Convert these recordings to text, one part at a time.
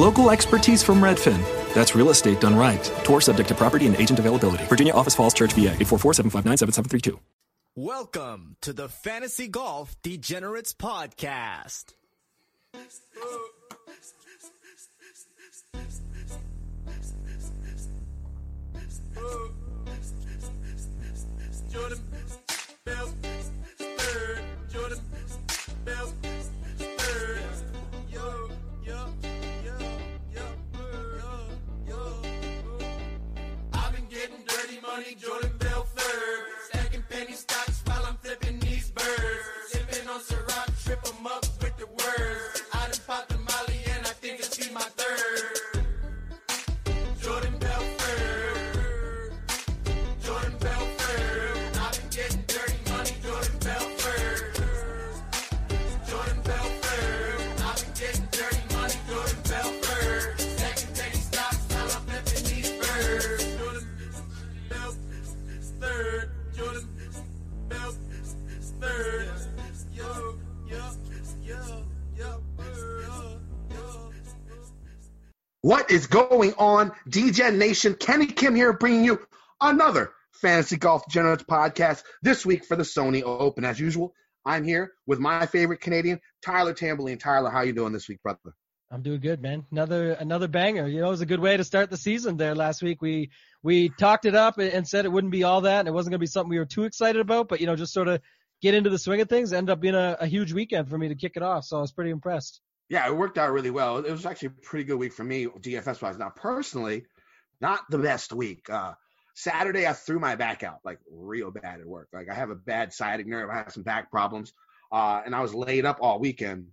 Local expertise from Redfin. That's real estate done right. Tour subject to property and agent availability. Virginia Office Falls Church, VA, 844 759 7732. Welcome to the Fantasy Golf Degenerates Podcast. Jordan Bell, third. Jordan Bell, dirty money, What is going on, DGen Nation? Kenny Kim here, bringing you another Fantasy Golf Generals podcast this week for the Sony Open. As usual, I'm here with my favorite Canadian, Tyler Tamboline. Tyler, how you doing this week, brother? I'm doing good, man. Another another banger. You know, it was a good way to start the season there last week. We we talked it up and said it wouldn't be all that, and it wasn't going to be something we were too excited about. But you know, just sort of get into the swing of things. Ended up being a, a huge weekend for me to kick it off. So I was pretty impressed. Yeah, it worked out really well. It was actually a pretty good week for me, DFS wise. Now, personally, not the best week. Uh, Saturday, I threw my back out like real bad at work. Like I have a bad sciatic nerve. I have some back problems, uh, and I was laid up all weekend.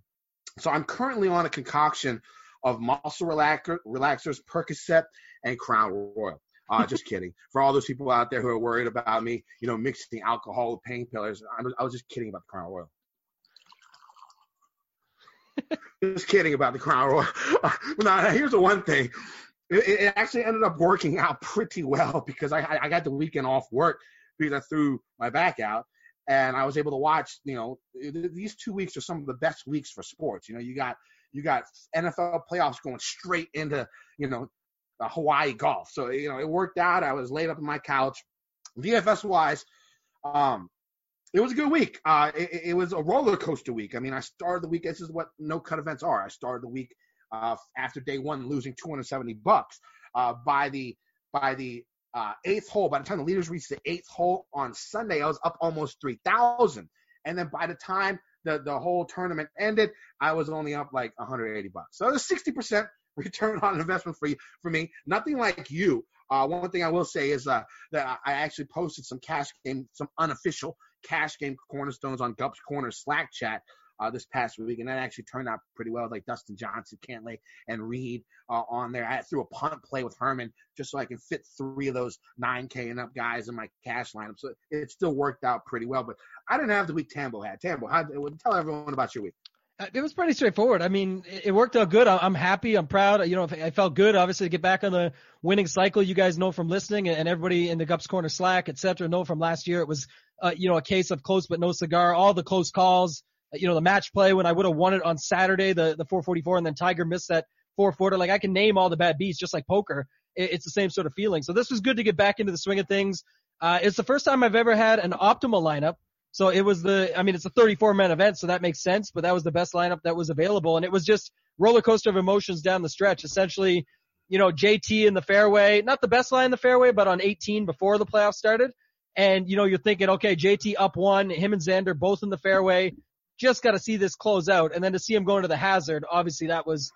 So I'm currently on a concoction of muscle relaxer, relaxers, Percocet, and Crown Royal. Uh, just kidding. For all those people out there who are worried about me, you know, mixing alcohol with painkillers, I was- I was just kidding about the Crown Royal. Just kidding about the Crown Royal. now, here's the one thing. It, it actually ended up working out pretty well because I, I- got the weekend off work because I threw my back out and I was able to watch. You know, these two weeks are some of the best weeks for sports. You know, you got you got NFL playoffs going straight into you know uh, Hawaii golf. So you know, it worked out. I was laid up on my couch. DFS wise, um, it was a good week. Uh, it, it was a roller coaster week. I mean, I started the week. This is what no cut events are. I started the week uh, after day one, losing 270 bucks. Uh, by the by the uh, eighth hole, by the time the leaders reached the eighth hole on Sunday, I was up almost 3,000. And then by the time the the whole tournament ended, I was only up like 180 bucks. So it was 60% return on investment for you for me. Nothing like you. Uh, one thing I will say is uh, that I actually posted some cash game, some unofficial cash game cornerstones on Gups Corner Slack chat uh, this past week, and that actually turned out pretty well. Like Dustin Johnson, Cantlay, and Reed uh, on there. I threw a punt play with Herman just so I can fit three of those 9K and up guys in my cash lineup. So it still worked out pretty well. But I didn't have the week Tambo had. Tambo, how, tell everyone about your week. Uh, It was pretty straightforward. I mean, it worked out good. I'm happy. I'm proud. You know, I felt good, obviously, to get back on the winning cycle. You guys know from listening, and everybody in the Gups Corner Slack, et cetera, know from last year it was, uh, you know, a case of close but no cigar. All the close calls. uh, You know, the match play when I would have won it on Saturday, the the 444, and then Tiger missed that four footer. Like I can name all the bad beats, just like poker. It, it's the same sort of feeling. So this was good to get back into the swing of things. Uh, it's the first time I've ever had an optimal lineup. So it was the, I mean, it's a 34 man event, so that makes sense, but that was the best lineup that was available. And it was just roller coaster of emotions down the stretch. Essentially, you know, JT in the fairway, not the best line in the fairway, but on 18 before the playoffs started. And, you know, you're thinking, okay, JT up one, him and Xander both in the fairway. Just got to see this close out. And then to see him going to the hazard, obviously that was,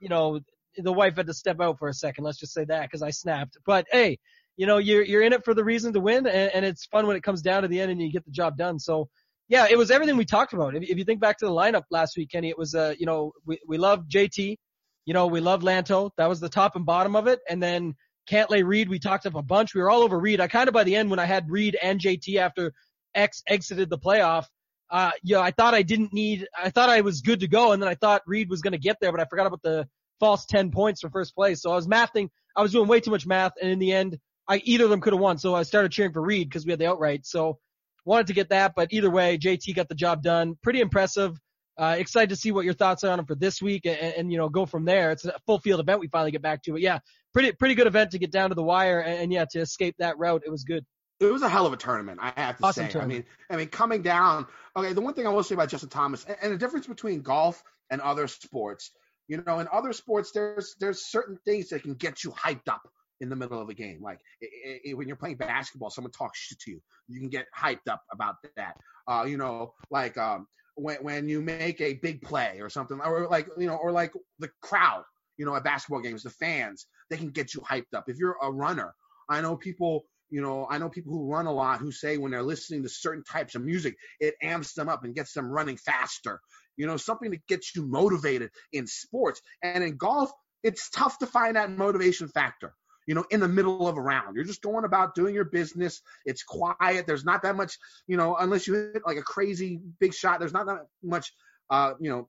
you know, the wife had to step out for a second. Let's just say that because I snapped. But hey, you know, you're, you're in it for the reason to win and, and it's fun when it comes down to the end and you get the job done. So yeah, it was everything we talked about. If, if you think back to the lineup last week, Kenny, it was, uh, you know, we, we love JT. You know, we love Lanto. That was the top and bottom of it. And then Cantlay Reed, we talked up a bunch. We were all over Reed. I kind of by the end when I had Reed and JT after X exited the playoff, uh, you know, I thought I didn't need, I thought I was good to go. And then I thought Reed was going to get there, but I forgot about the false 10 points for first place. So I was mathing, I was doing way too much math. And in the end, I, either of them could have won. So I started cheering for Reed because we had the outright. So wanted to get that, but either way, JT got the job done. Pretty impressive. Uh, excited to see what your thoughts are on him for this week and, and, you know, go from there. It's a full field event we finally get back to. But yeah, pretty, pretty good event to get down to the wire and, and yeah, to escape that route. It was good. It was a hell of a tournament, I have to Awesome say. tournament. I mean, I mean, coming down. Okay, the one thing I will say about Justin Thomas and, and the difference between golf and other sports, you know, in other sports, there's there's certain things that can get you hyped up in the middle of a game. Like i i when you're playing basketball, someone talks shit to you, you can get hyped up about that. Uh, you know, like um, when when you make a big play or something, or like you know, or like the crowd, you know, at basketball games, the fans, they can get you hyped up. If you're a runner, I know people. You know, I know people who run a lot who say when they're listening to certain types of music, it amps them up and gets them running faster. You know, something that gets you motivated in sports. And in golf, it's tough to find that motivation factor you know, in the middle of a round. You're just going about doing your business. It's quiet. There's not that much, you know, unless you hit like a crazy big shot, there's not that much, uh, you know,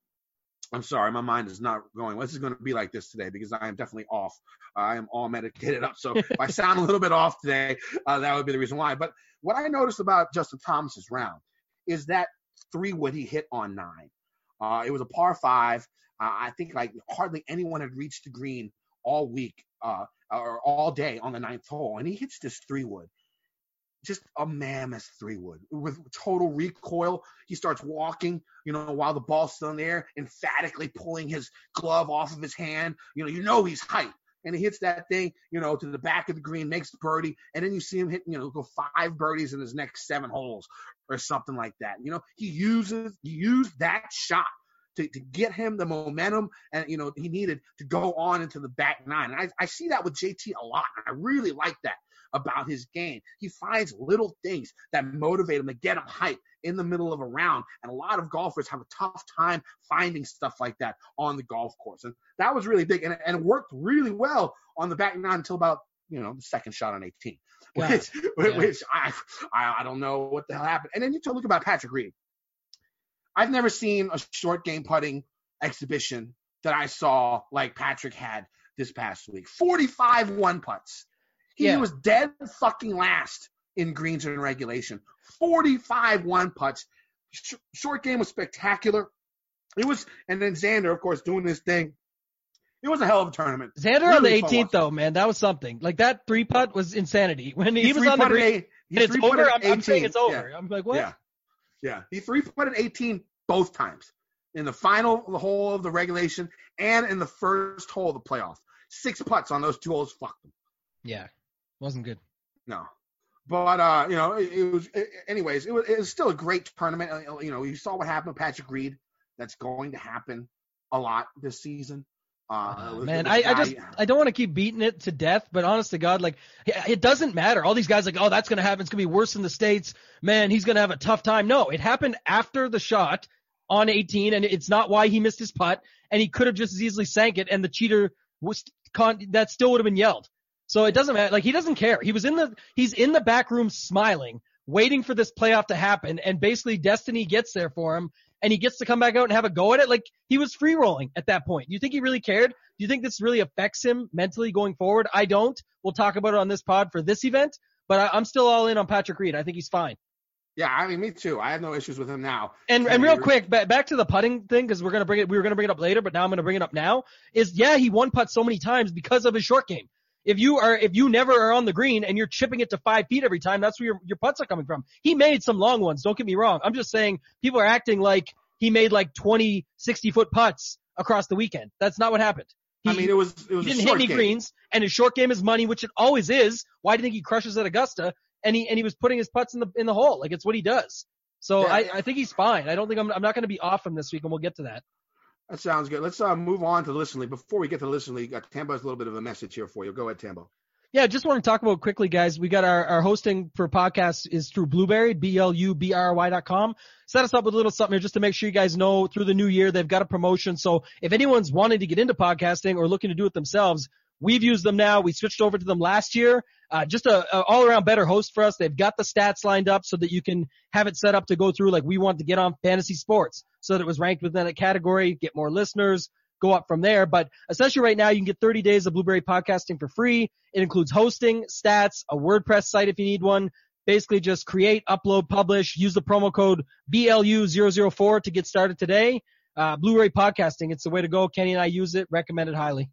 I'm sorry, my mind is not going. This is going to be like this today because I am definitely off. I am all medicated up. So if I sound a little bit off today, uh, that would be the reason why. But what I noticed about Justin Thomas's round is that three wood he hit on nine. Uh, it was a par five. Uh, I think like hardly anyone had reached the green all week uh, or all day on the ninth hole, and he hits this three wood. Just a mammoth three wood with total recoil. He starts walking, you know, while the ball's still in the air, emphatically pulling his glove off of his hand. You know, you know he's hype. And he hits that thing, you know, to the back of the green, makes the birdie, and then you see him hit, you know, go five birdies in his next seven holes or something like that. You know, he uses he used that shot to, to get him the momentum and you know he needed to go on into the back nine. And I, I see that with JT a lot. And I really like that about his game. He finds little things that motivate him to get him hype in the middle of a round. And a lot of golfers have a tough time finding stuff like that on the golf course. And that was really big. And, and it worked really well on the back nine until about, you know, the second shot on 18. Yeah. Which, Yeah. which I, I I don't know what the hell happened. And then you talk about Patrick Reed. I've never seen a short game putting exhibition that I saw like Patrick had this past week. 45 one putts. He Yeah. was dead fucking last in greens and regulation. 45 one putts. Sh- short game was spectacular. It was, and then Xander, of course, doing this thing. It was a hell of a tournament. Xander on the 18th though, man, that was something. Like that three putt was insanity. When he, was on the green, eight- it's over. I'm, I'm saying it's over. Yeah. I'm like, what? Yeah. Yeah. He three putted 18 both times in the final hole of the regulation and in the first hole of the playoff. Six putts on those two holes. Fuck them. Yeah, wasn't good. No. But uh, you know, it, it was. It, anyways, it was, it was still a great tournament. Uh, You know, you saw what happened with Patrick Reed. That's going to happen a lot this season. Uh, Oh, man, I, I just I don't want to keep beating it to death, but honest to God, like it it doesn't matter. All these guys like, oh, that's gonna happen. It's gonna be worse in the states. Man, he's gonna have a tough time. No, it happened after the shot on 18, and it's not why he missed his putt, and he could have just as easily sank it, and the cheater was con- that still would have been yelled. So it doesn't matter. Like he doesn't care. He was in the he's in the back room smiling, waiting for this playoff to happen, and basically destiny gets there for him, and he gets to come back out and have a go at it. Like he was free rolling at that point. Do you think he really cared? Do you think this really affects him mentally going forward? I don't. We'll talk about it on this pod for this event, but I, I'm still all in on Patrick Reed. I think he's fine. Yeah, I mean, me too. I have no issues with him now. And and real quick, ba- back to the putting thing because we're gonna bring it. We were gonna bring it up later, but now I'm gonna bring it up now. Is yeah, he one putt so many times because of his short game. If you are if you never are on the green and you're chipping it to five feet every time, that's where your your putts are coming from. He made some long ones. Don't get me wrong. I'm just saying people are acting like he made like 20, 60 foot putts across the weekend. That's not what happened. He, I mean, it was it was he didn't hit any game. greens, and his short game is money, which it always is. Why do you think he crushes at Augusta? and he and he was putting his putts in the in the hole. Like it's what he does. So Yeah. I, I think he's fine. I don't think I'm I'm not going to be off him this week, and we'll get to that. That sounds good. Let's uh, move on to the. Before we get to the uh, Tambo has a little bit of a message here for you. Go ahead, Tambo. Yeah, just want to talk about quickly, guys. We got our, our hosting for podcasts is through Blubrry, B-L-U-B-R-Y dot com. Set us up with a little something here just to make sure you guys know through the new year they've got a promotion. So if anyone's wanting to get into podcasting or looking to do it themselves, we've used them now. We switched over to them last year. Uh, just a, a all around better host for us. They've got the stats lined up so that you can have it set up to go through like we want to get on fantasy sports so that it was ranked within a category, get more listeners, go up from there. But essentially right now you can get 30 days of Blubrry podcasting for free. It includes hosting, stats, a WordPress site if you need one. Basically just create, upload, publish, use the promo code BLU004 to get started today. Uh, Blu-ray podcasting, it's the way to go. Kenny and I use it, recommend it highly.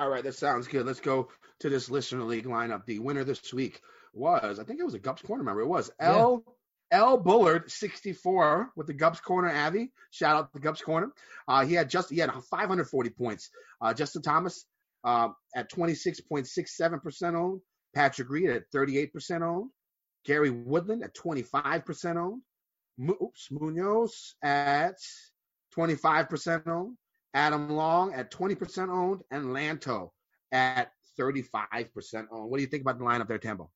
All right, that sounds good. Let's go to this Listener League lineup. The winner this week was, I think it was a Gups Corner member. It was Yeah. L. L. Bullard, 64, with the Gups Corner Avi. Shout out to Gups Corner. Uh, he had just he had 540 points. Uh, Justin Thomas uh, at 26.67% owned. Patrick Reed at 38% owned. Gary Woodland at 25% owned. Mu- Oops, Munoz at 25% owned. Adam Long at 20% owned, and Lanto at 35% owned. What do you think about the lineup there, Tambo?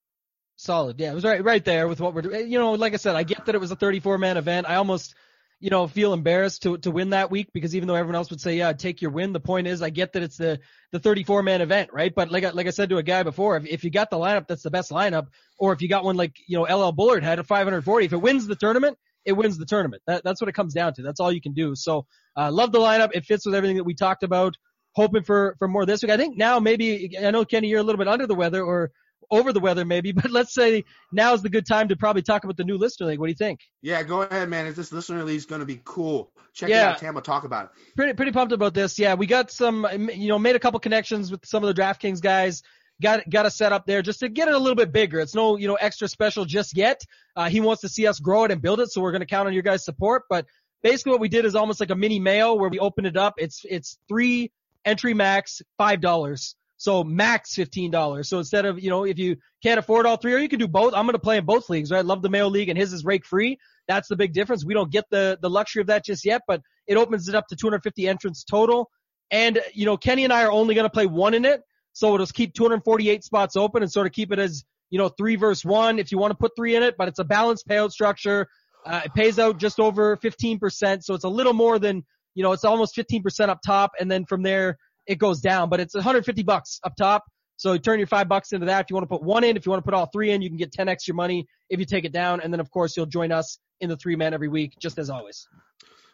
Solid. Yeah, it was right right there with what we're doing. You know, like I said, I get that it was a 34 man event. I almost, you know, feel embarrassed to to win that week because even though everyone else would say, yeah, take your win, the point is I get that it's the the 34 man event, right? But like I, like I said to a guy before, if, if you got the lineup that's the best lineup, or if you got one like you know LL Bullard had a 540, if it wins the tournament, it wins the tournament. That, that's what it comes down to. That's all you can do. So, uh, love the lineup. It fits with everything that we talked about. Hoping for for more this week. I think now maybe I know Kenny, you're a little bit under the weather or over the weather maybe, but let's say now's the good time to probably talk about the new listener league. What do you think? Yeah, go ahead, man. Is this listener league going to be cool? Check Yeah. it out, Tambo. Talk about it. Pretty pretty pumped about this. Yeah, we got some, you know, made a couple connections with some of the DraftKings guys. Got got a set up there just to get it a little bit bigger. It's no you know extra special just yet. Uh, he wants to see us grow it and build it, so we're going to count on your guys' support. But basically, what we did is almost like a mini mail where we open it up. It's it's three entry max five dollars. So max fifteen dollars. So instead of you know if you can't afford all three, or you can do both. I'm going to play in both leagues. Right? Love the Mayo League, and his is rake free. That's the big difference. We don't get the the luxury of that just yet, but it opens it up to 250 entrants total. And you know Kenny and I are only going to play one in it, so it'll just keep 248 spots open and sort of keep it as you know three versus one if you want to put three in it. But it's a balanced payout structure. Uh, it pays out just over 15%, so it's a little more than you know it's almost 15% up top, and then from there it goes down. But it's 150 bucks up top. So turn your five bucks into that. If you want to put one in, if you want to put all three in, you can get 10x your money if you take it down. And then of course you'll join us in the three man every week, just as always.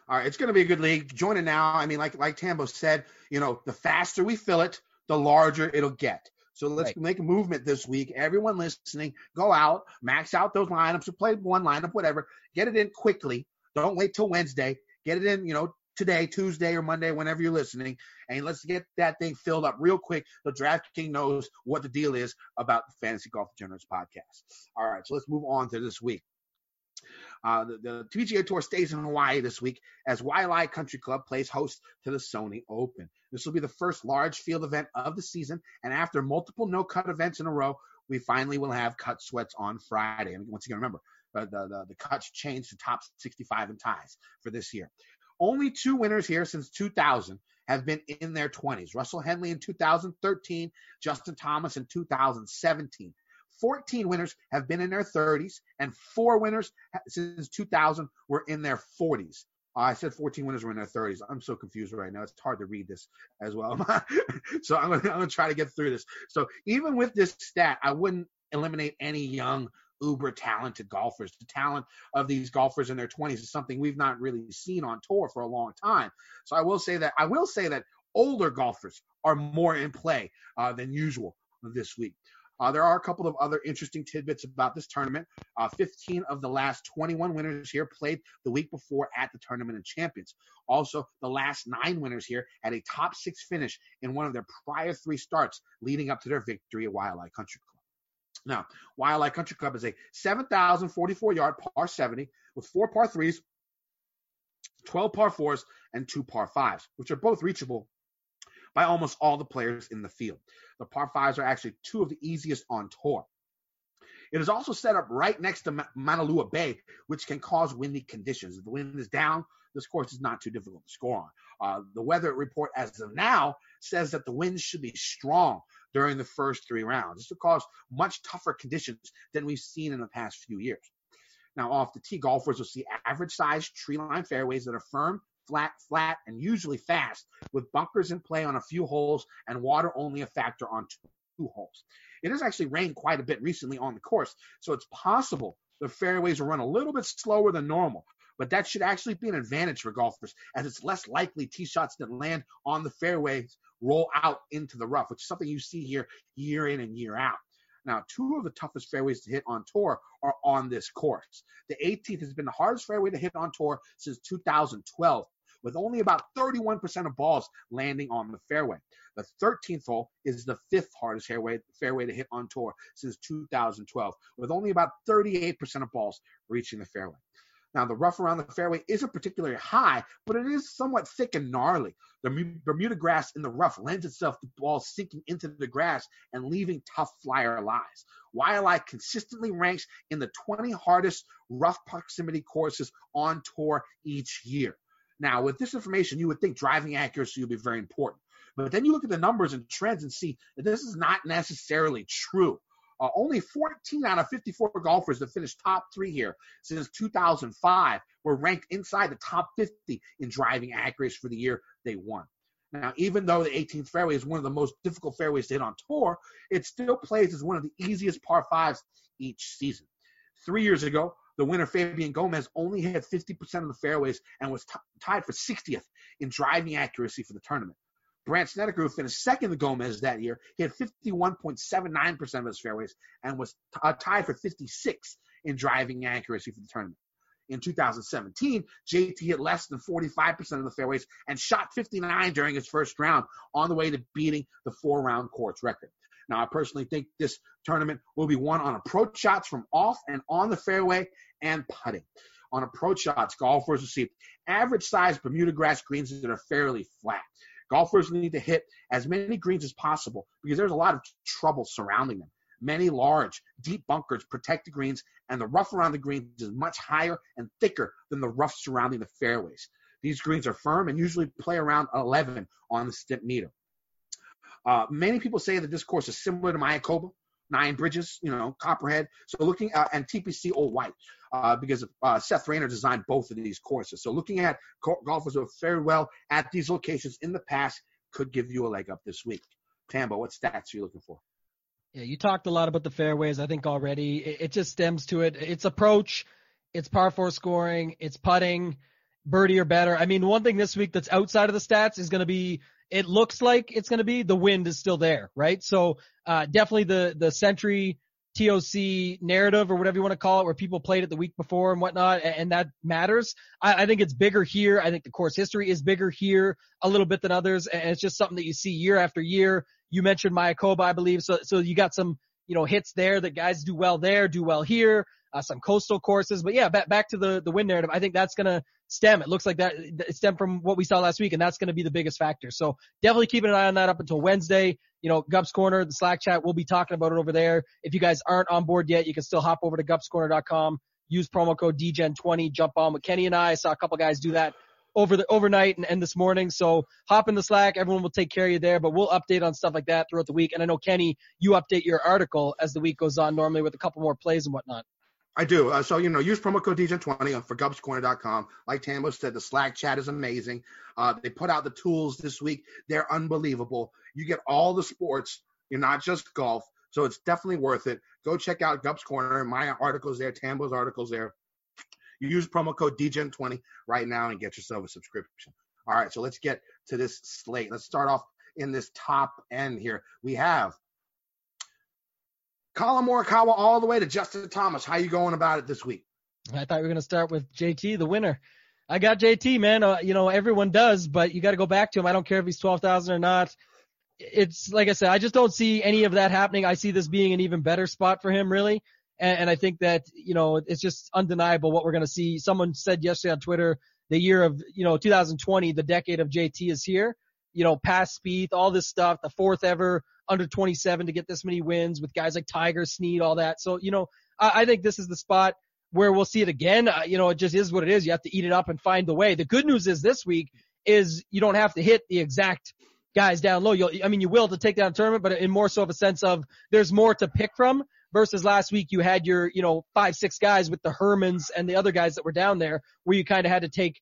All right, it's going to be a good league. Join it now. I mean, like like Tambo said, you know, the faster we fill it, the larger it'll get. So let's Right. make a movement this week. Everyone listening, go out, max out those lineups, or play one lineup, whatever. Get it in quickly. Don't wait till Wednesday. Get it in, you know, today, Tuesday, or Monday, whenever you're listening, and let's get that thing filled up real quick. So DraftKings knows what the deal is about the Fantasy Golf Degenerates podcast. All right, so let's move on to this week. Uh, the, the PGA Tour stays in Hawaii this week as Waialae Country Club plays host to the Sony Open. This will be the first large field event of the season, and after multiple no-cut events in a row, we finally will have cut sweats on Friday. And once again, remember uh, the, the the cuts changed to top 65 and ties for this year. Only two winners here since 2000 have been in their 20s. Russell Henley in 2013, Justin Thomas in 2017. 14 winners have been in their 30s, and four winners since 2000 were in their 40s. Uh, I said 14 winners were in their 30s. I'm so confused right now. It's hard to read this as well. so I'm going to try to get through this. So even with this stat, I wouldn't eliminate any young, uber talented golfers. The talent of these golfers in their 20s is something we've not really seen on tour for a long time. So I will say that I will say that older golfers are more in play uh, than usual this week. Uh, there are a couple of other interesting tidbits about this tournament. Uh, 15 of the last 21 winners here played the week before at the tournament of champions. Also, the last nine winners here had a top six finish in one of their prior three starts leading up to their victory at Waialae Country Club. Now, Waialae Country Club is a 7,044 yard par 70 with four par threes, 12 par fours, and two par fives, which are both reachable by almost all the players in the field. The par fives are actually two of the easiest on tour. It is also set up right next to Ma- Mauna Bay, which can cause windy conditions. If the wind is down, this course is not too difficult to score on. Uh, the weather report as of now says that the winds should be strong during the first three rounds. This will cause much tougher conditions than we've seen in the past few years. Now, off the tee, golfers will see average sized tree line fairways that are firm, flat, flat, and usually fast, with bunkers in play on a few holes and water only a factor on two holes. It has actually rained quite a bit recently on the course, so it's possible the fairways will run a little bit slower than normal. But that should actually be an advantage for golfers, as it's less likely tee shots that land on the fairways roll out into the rough, which is something you see here year in and year out. Now, two of the toughest fairways to hit on tour are on this course. The 18th has been the hardest fairway to hit on tour since 2012, with only about 31% of balls landing on the fairway. The 13th hole is the fifth hardest fairway, fairway to hit on tour since 2012, with only about 38% of balls reaching the fairway. Now, the rough around the fairway isn't particularly high, but it is somewhat thick and gnarly. The Bermuda grass in the rough lends itself to balls sinking into the grass and leaving tough flyer lies. Waialae consistently ranks in the 20 hardest rough proximity courses on tour each year. Now, with this information, you would think driving accuracy would be very important. But then you look at the numbers and trends and see that this is not necessarily true. Uh, only 14 out of 54 golfers that finished top three here since 2005 were ranked inside the top 50 in driving accuracy for the year they won. Now, even though the 18th fairway is one of the most difficult fairways to hit on tour, it still plays as one of the easiest par fives each season. Three years ago, the winner Fabian Gomez only hit 50% of the fairways and was t- tied for 60th in driving accuracy for the tournament. Brandt Snedeker, who finished second to Gomez that year, he had 51.79% of his fairways and was t- uh, tied for 56 in driving accuracy for the tournament. In 2017, JT hit less than 45% of the fairways and shot 59 during his first round on the way to beating the four round course record. Now, I personally think this tournament will be won on approach shots from off and on the fairway and putting. On approach shots, golfers see average size Bermuda grass greens that are fairly flat. Golfers need to hit as many greens as possible because there's a lot of trouble surrounding them. Many large, deep bunkers protect the greens, and the rough around the greens is much higher and thicker than the rough surrounding the fairways. These greens are firm and usually play around 11 on the Stimpmeter. Uh, many people say that this course is similar to Mayakoba, Nine Bridges, you know, Copperhead. So looking at and TPC Old White, uh, because uh, Seth Rayner designed both of these courses. So looking at golfers who have fared well at these locations in the past could give you a leg up this week. Tambo, what stats are you looking for? Yeah, you talked a lot about the fairways. I think already it, it just stems to it. It's approach, it's par four scoring, it's putting, birdie or better. I mean, one thing this week that's outside of the stats is going to be it looks like it's going to be the wind is still there, right? So uh, definitely the the Sentry TOC narrative or whatever you want to call it, where people played it the week before and whatnot, and, that matters. I, I, think it's bigger here. I think the course history is bigger here a little bit than others, and it's just something that you see year after year. You mentioned Mayakoba, I believe, so so you got some you know hits there that guys do well there, do well here uh, some coastal courses. But yeah, back, back to the, the win narrative. I think that's to stem. It looks like that stemmed from what we saw last week, and that's to be the biggest factor. So definitely keeping an eye on that up until Wednesday. You know, Gups Corner, the Slack chat, we'll be talking about it over there. If you guys aren't on board yet, you can still hop over to gupscorner.com, use promo code DGen20, jump on with Kenny and I. I saw a couple guys do that over the overnight and, and this morning. So hop in the Slack. Everyone will take care of you there, but we'll update on stuff like that throughout the week. And I know Kenny, you update your article as the week goes on normally with a couple more plays and whatnot. I do. Uh, so, you know, use promo code DGen20 for GupsCorner.com. Like Tambo said, the Slack chat is amazing. Uh, they put out the tools this week. They're unbelievable. You get all the sports. You're not just golf. So it's definitely worth it. Go check out Gups Corner. My article's there. Tambo's article's there. You use promo code DGen20 right now and get yourself a subscription. All right, so let's get to this slate. Let's start off in this top end here. We have Collin Morikawa all the way to Justin Thomas. How you going about it this week? I thought we were going to start with JT, the winner. I got JT, man. Uh, you know, everyone does, but you got to go back to him. I don't care if he's 12,000 or not. It's like I said, I just don't see any of that happening. I see this being an even better spot for him, really. And, and I think that, you know, it's just undeniable what we're going to see. Someone said yesterday on Twitter, the year of, you know, 2020, the decade of JT is here. You know, past Spieth, all this stuff, the fourth ever under 27 to get this many wins with guys like Tiger, Snead, all that. So, you know, I, I think this is the spot where we'll see it again. Uh, you know, it just is what it is. You have to eat it up and find the way. The good news is this week is you don't have to hit the exact guys down low. You'll, I mean, you will to take down a tournament, but in more so of a sense of there's more to pick from versus last week you had your, you know, five, six guys with the Hermans and the other guys that were down there where you kind of had to take,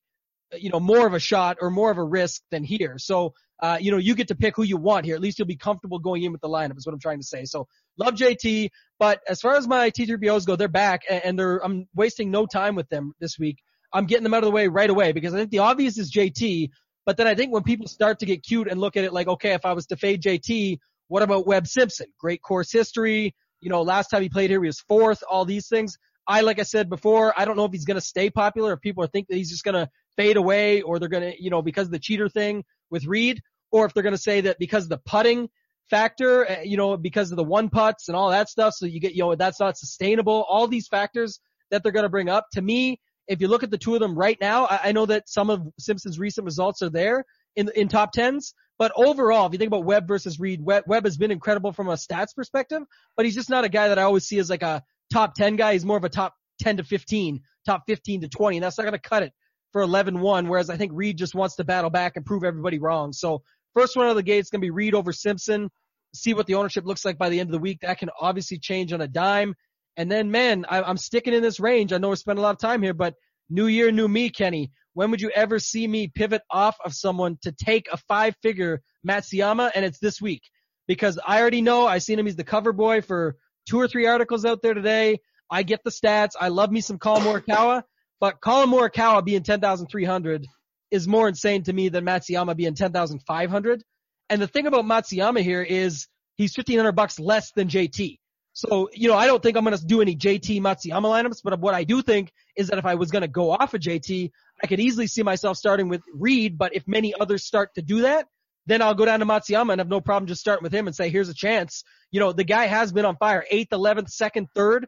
you know, more of a shot or more of a risk than here. So, uh, you know, you get to pick who you want here. At least you'll be comfortable going in with the lineup is what I'm trying to say. So love JT, but as far as my T3POs go, they're back and they're, I'm wasting no time with them this week. I'm getting them out of the way right away because I think the obvious is JT, but then I think when people start to get cute and look at it like, okay, if I was to fade JT, what about Webb Simpson? Great course history. You know, last time he played here, he was fourth, all these things. I, like I said before, I don't know if he's going to stay popular, if people think that he's just going to fade away or they're going to, you know, because of the cheater thing with Reed, or if they're going to say that because of the putting factor, uh, you know, because of the one putts and all that stuff. So you get, you know, that's not sustainable. All these factors that they're going to bring up. To me, if you look at the two of them right now, I, I know that some of Simpson's recent results are there in, in top tens, but overall, if you think about Webb versus Reed, Webb, Webb has been incredible from a stats perspective, but he's just not a guy that I always see as like a top 10 guy. He's more of a top 10 to 15, top 15 to 20, and that's not going to cut it for 11-1, whereas I think Reed just wants to battle back and prove everybody wrong. So first one out of the gate is going to be Reed over Simpson. See what the ownership looks like by the end of the week. That can obviously change on a dime. And then, man, I, I'm sticking in this range. I know we're spending a lot of time here, but new year, new me, Kenny. When would you ever see me pivot off of someone to take a five figure Matsuyama? And it's this week because I already know I seen him. He's the cover boy for two or three articles out there today. I get the stats. I love me some Morikawa, but Collin Morikawa being 10,300 is more insane to me than Matsuyama being 10,500. And the thing about Matsuyama here is he's 1500 bucks less than JT. So, you know, I don't think I'm going to do any JT Matsuyama lineups, but what I do think is that if I was going to go off of JT, I could easily see myself starting with Reed, but if many others start to do that, then I'll go down to Matsuyama and have no problem just starting with him and say, here's a chance. You know, the guy has been on fire, eighth, 11th, second, third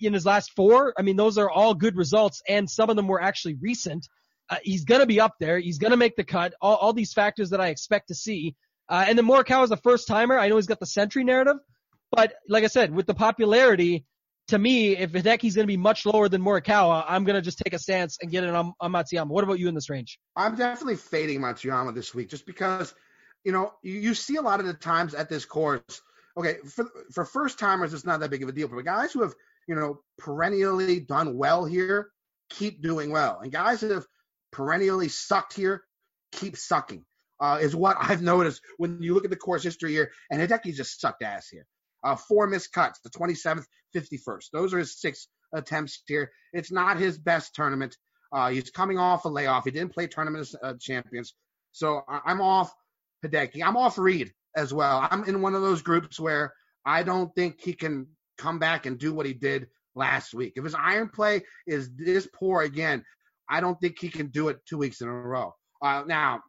in his last four. I mean, those are all good results and some of them were actually recent. Uh, he's going to be up there. He's going to make the cut. All, all these factors that I expect to see. Uh, and then Morikawa is a first timer. I know he's got the Sentry narrative, but like I said, with the popularity, to me, if Hideki's going to be much lower than Morikawa, I'm going to just take a stance and get it on, on Matsuyama. What about you in this range? I'm definitely fading Matsuyama this week just because, you know, you, you see a lot of the times at this course. Okay, for for first timers, it's not that big of a deal, but guys who have, you know, perennially done well here keep doing well, and guys that have perennially sucked here keep sucking. Uh, is what I've noticed when you look at the course history here, and Hideki's just sucked ass here. Uh, four missed cuts, the 27th, 51st. Those are his six attempts here. It's not his best tournament. Uh, he's coming off a layoff. He didn't play tournament uh, champions. So I'm off Hideki. I'm off Reed as well. I'm in one of those groups where I don't think he can come back and do what he did last week. If his iron play is this poor again, I don't think he can do it two weeks in a row. Uh, now,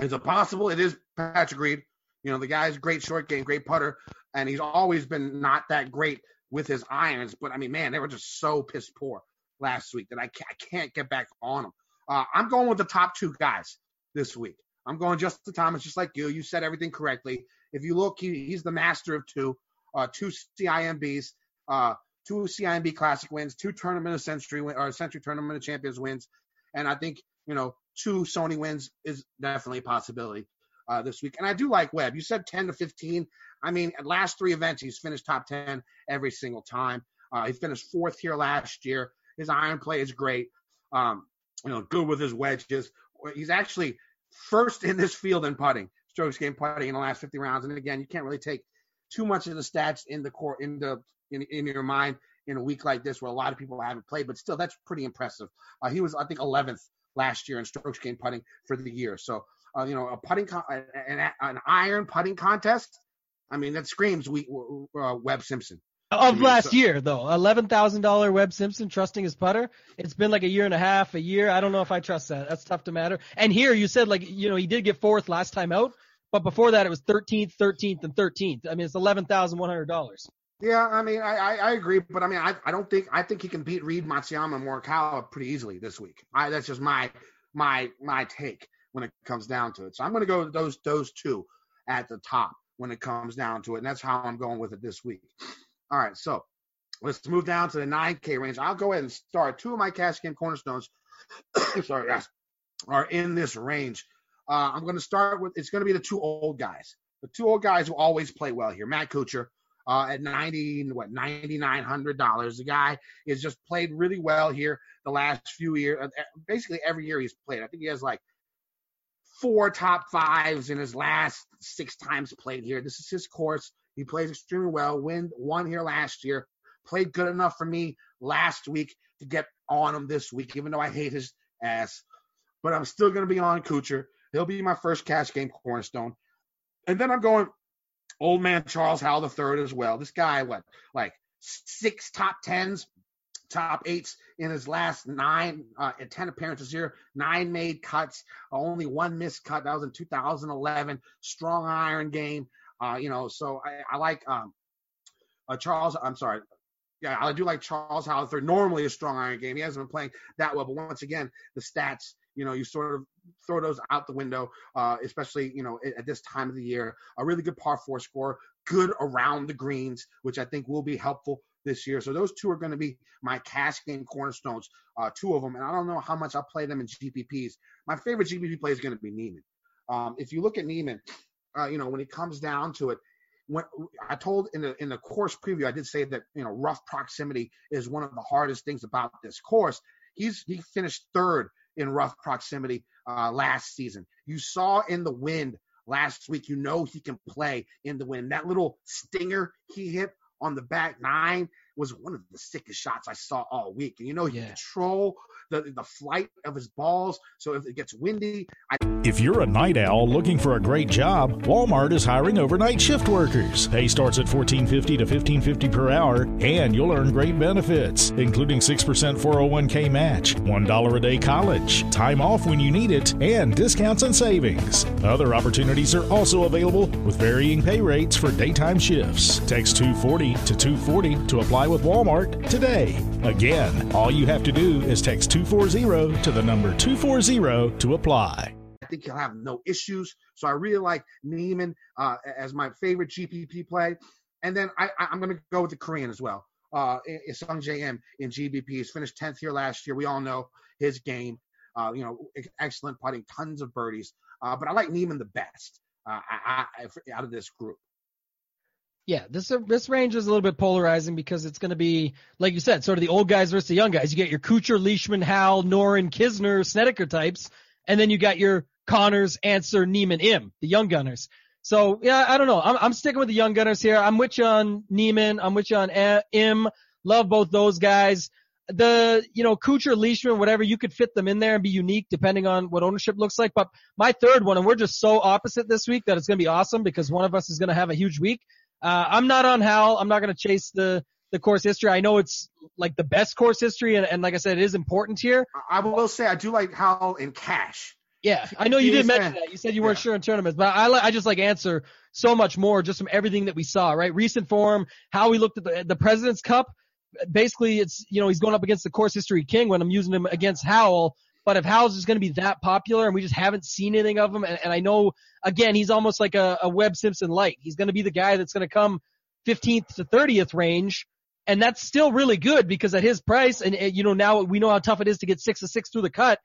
is it possible? It is Patrick Reed. You know, the guy's great short game, great putter, and he's always been not that great with his irons. But I mean, man, they were just so piss poor last week that I can't, I can't get back on them. Uh, I'm going with the top two guys this week. I'm going Justin Thomas, just like you. You said everything correctly. If you look, he, he's the master of two, uh, two CIMBs, uh, two CIMB Classic wins, two Tournament of Sentry win, or Sentry Tournament of Champions wins, and I think you know two Sony wins is definitely a possibility uh, this week. And I do like Webb. You said 10 to 15. I mean, at last three events, he's finished top 10 every single time. Uh, he finished fourth here last year. His iron play is great. Um, you know, good with his wedges. He's actually first in this field in putting, strokes gained putting in the last 50 rounds. And again, you can't really take too much of the stats in the court in the in, in your mind in a week like this where a lot of people haven't played, but still, that's pretty impressive. Uh, he was, I think, 11th last year in strokes gained putting for the year. So, uh, you know, a putting con- an, an iron putting contest. I mean, that screams we uh, Webb Simpson. Of last so, year, though, eleven thousand dollar Webb Simpson trusting his putter. It's been like a year and a half, a year. I don't know if I trust that. That's tough to matter. And here, you said like you know he did get fourth last time out, but before that it was thirteenth, thirteenth, and thirteenth. I mean, it's eleven thousand one hundred dollars. Yeah, I mean, I, I, I, agree, but I mean, I, I don't think I think he can beat Reed, Matsuyama, and Morikawa pretty easily this week. I, that's just my my my take when it comes down to it. So I'm going to go those those two at the top when it comes down to it. And that's how I'm going with it this week. All right, so let's move down to the 9K range. I'll go ahead and start. Two of my cash game cornerstones, sorry guys, are in this range. Uh, I'm going to start with it's going to be the two old guys, the two old guys who always play well here. Matt Kuchar uh, at 90 what 9900 dollars. The guy has just played really well here the last few years. Basically every year he's played. I think he has like four top fives in his last six times played here. This is his course. He plays extremely well. Win won here last year. Played good enough for me last week to get on him this week, even though I hate his ass. But I'm still going to be on Kuchar. He'll be my first cash game cornerstone. And then I'm going old man Charles Howell III as well. This guy, what, like six top tens, top eights in his last nine, uh, 10 appearances here, nine made cuts, only one missed cut. That was in 2011. Strong iron game. Uh, you know, so I, I like um, uh, Charles. I'm sorry. Yeah, I do like Charles Howell III. Normally a strong iron game. He hasn't been playing that well, but once again, the stats you know, you sort of throw those out the window, uh, especially, you know, at, this time of the year. A really good par four score, good around the greens, which I think will be helpful this year. So those two are going to be my cash game cornerstones, uh, two of them. And I don't know how much I'll play them in GPPs. My favorite GPP play is going to be Niemann. Um, if you look at Niemann, uh, you know, when it comes down to it, when I told in the in the course preview, I did say that you know rough proximity is one of the hardest things about this course. He's he finished third in rough proximity uh, last season. You saw in the wind last week. You know he can play in the wind. That little stinger he hit on the back nine was one of the sickest shots I saw all week. And you know, he yeah. control the, the flight of his balls. So if it gets windy, I- if you're a night owl looking for a great job, Walmart is hiring overnight shift workers. Pay starts at $14.50 to $15.50 per hour, and you'll earn great benefits, including 6% 401k match, $1 a day college, time off when you need it, and discounts and savings. Other opportunities are also available with varying pay rates for daytime shifts. Text 240 to 240 to apply with Walmart today. Again, all you have to do is text 240 to the number 240 to apply. I think he'll have no issues. So I really like Niemann uh, as my favorite GPP play. And then I, am going to go with the Korean as well. Uh, Sungjae Im in GPP. He's finished 10th here last year. We all know his game. Uh, you know, excellent putting, tons of birdies. Uh, but I like Niemann the best uh, I, I, out of this group. Yeah, this this range is a little bit polarizing because it's going to be, like you said, sort of the old guys versus the young guys. You get your Kuchar, Leishman, Howell, Noren, Kisner, Snedeker types, and then you got your Conners, Ancer, Niemann, Im, the young gunners. So yeah, I don't know. I'm I'm sticking with the young gunners here. I'm with you on Niemann. I'm with you on uh, Im. Love both those guys. The you know Kuchar, Leishman, whatever you could fit them in there and be unique depending on what ownership looks like. But my third one, and we're just so opposite this week that it's going to be awesome because one of us is going to have a huge week. Uh, I'm not on Howell. I'm not going to chase the the course history. I know it's like the best course history, and, and like I said, it is important here. I will say I do like Howell in cash. Yeah, I know you didn't mention that. You said you weren't yeah. sure in tournaments, but I I just like Ancer so much more just from everything that we saw, right? Recent form, how we looked at the the President's Cup. Basically, it's you know he's going up against the course history king when I'm using him against Howell. But if Howell's is going to be that popular and we just haven't seen anything of him, and, and I know again he's almost like a, a Webb Simpson light. He's going to be the guy that's going to come 15th to 30th range, and that's still really good because at his price, and, and you know now we know how tough it is to get six to six through the cut.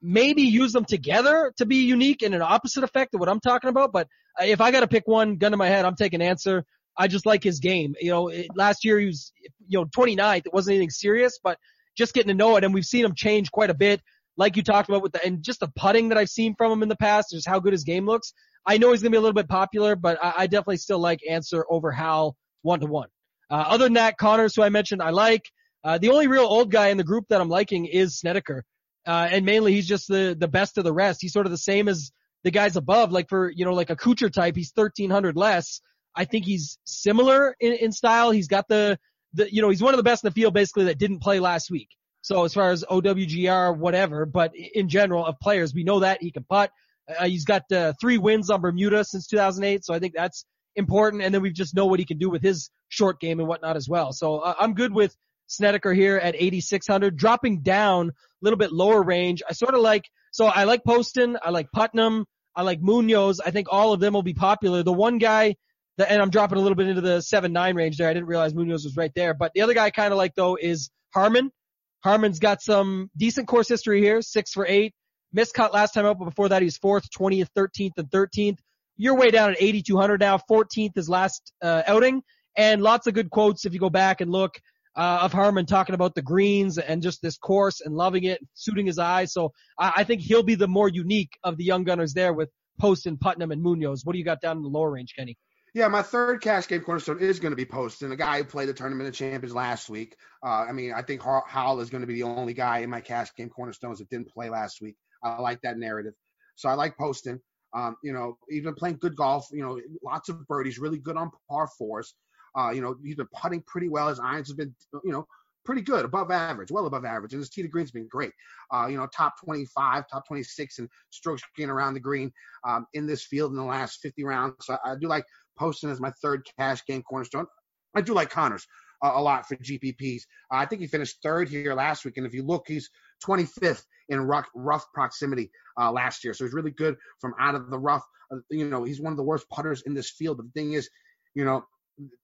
Maybe use them together to be unique and an opposite effect of what I'm talking about. But if I got to pick one, gun to my head, I'm taking Ancer. I just like his game. You know, it, last year he was, you know, 29th. It wasn't anything serious, but just getting to know it, and we've seen him change quite a bit like you talked about with the, and just the putting that I've seen from him in the past, just how good his game looks. I know he's going to be a little bit popular, but I, I definitely still like Ancer over Howell one to one. Other than that, Conners, who I mentioned, I like. Uh, the only real old guy in the group that I'm liking is Snedeker. Uh, and mainly he's just the, the best of the rest. He's sort of the same as the guys above, like for, you know, like a Kuchar type, he's 1300 less. I think he's similar in, in style. He's got the, the, you know, he's one of the best in the field basically that didn't play last week. So as far as OWGR, whatever, but in general of players, we know that he can putt. Uh, he's got uh, three wins on Bermuda since 2008, so I think that's important. And then we just know what he can do with his short game and whatnot as well. So uh, I'm good with Snedeker here at 8,600, dropping down a little bit lower range. I sort of like, so I like Poston, I like Putnam, I like Munoz. I think all of them will be popular. The one guy the, and I'm dropping a little bit into the seven nine range there. I didn't realize Munoz was right there. But the other guy I kind of like though is Harman. Harman's got some decent course history here, six for eight. Missed cut last time out, but before that he was fourth, 20th, 13th, and 13th. You're way down at 8,200 now. 14th his last uh, outing, and lots of good quotes if you go back and look uh, of Harman talking about the greens and just this course and loving it, suiting his eyes. So I, I think he'll be the more unique of the young gunners there with Poston, Putnam, and Munoz. What do you got down in the lower range, Kenny? Yeah, my third cash game cornerstone is going to be Poston, a guy who played the tournament of champions last week. Uh, I mean, I think Howell is going to be the only guy in my cash game cornerstones that didn't play last week. I like that narrative. So I like Poston. Um, you know, he's been playing good golf, you know, lots of birdies, really good on par fours. Uh, you know, he's been putting pretty well. His irons have been, you know, pretty good, above average, well above average. And his tee to green's been great. Uh, you know, top 25, top 26 and strokes gained around the green um, in this field in the last 50 rounds. So I do like Poston as my third cash game cornerstone. I do like Conners uh, a lot for GPPs. Uh, I think he finished third here last week. And if you look, he's 25th in rough, rough proximity uh, last year. So he's really good from out of the rough. Uh, you know, he's one of the worst putters in this field. But the thing is, you know,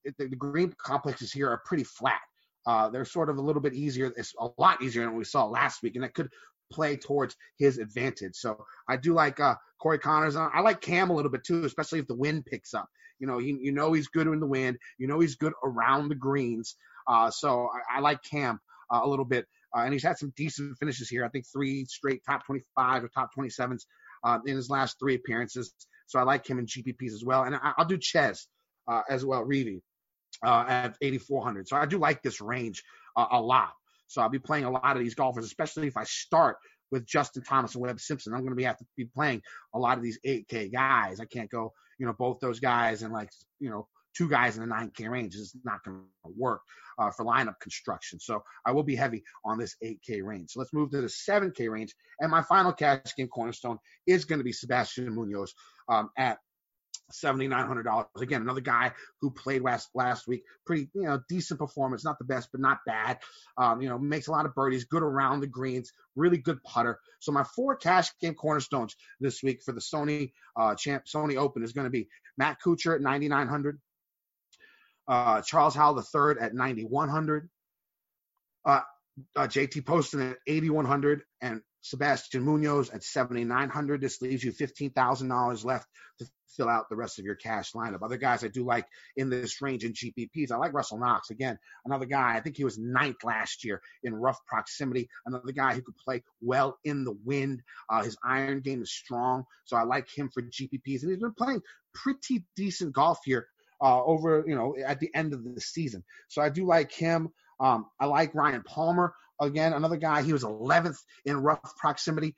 the, the green complexes here are pretty flat. Uh, they're sort of a little bit easier. It's a lot easier than we saw last week, and that could play towards his advantage. So I do like uh, Corey Conners. I like Cam a little bit too, especially if the wind picks up. You know, he, you know he's good in the wind. You know he's good around the greens. Uh, so I, I, like Cam uh, a little bit, uh, and he's had some decent finishes here. I think three straight top 25 or top 27s uh, in his last three appearances. So I like him in GPPs as well, and I, will do Chez uh, as well, Reavie uh, at 8,400. So I do like this range a lot. So I'll be playing a lot of these golfers, especially if I start with Justin Thomas and Webb Simpson. I'm going to be have to be playing a lot of these 8K guys. I can't go, you know, both those guys and like, you know, two guys in the 9K range. is not going to work uh, for lineup construction. So I will be heavy on this 8K range. So let's move to the 7K range. And my final cash game cornerstone is going to be Sebastian Munoz um, at $7,900. Again, another guy who played last last week. Pretty, you know, decent performance. Not the best, but not bad. Um, you know, makes a lot of birdies, good around the greens, really good putter. So my four cash game cornerstones this week for the Sony uh, champ Sony Open is going to be Matt Kuchar at 9,900, uh, Charles Howell III at 9,100, uh, uh, JT Poston at 8,100, and Sebastian Munoz at 7,900. This leaves you $15,000 left to fill out the rest of your cash lineup. Other guys I do like in this range in GPPs. I like Russell Knox. Again, another guy. I think he was ninth last year in rough proximity. Another guy who could play well in the wind. Uh, his iron game is strong. So I like him for GPPs. And he's been playing pretty decent golf here uh, over, you know, at the end of the season. So I do like him. Um, I like Ryan Palmer. Again, another guy. He was 11th in rough proximity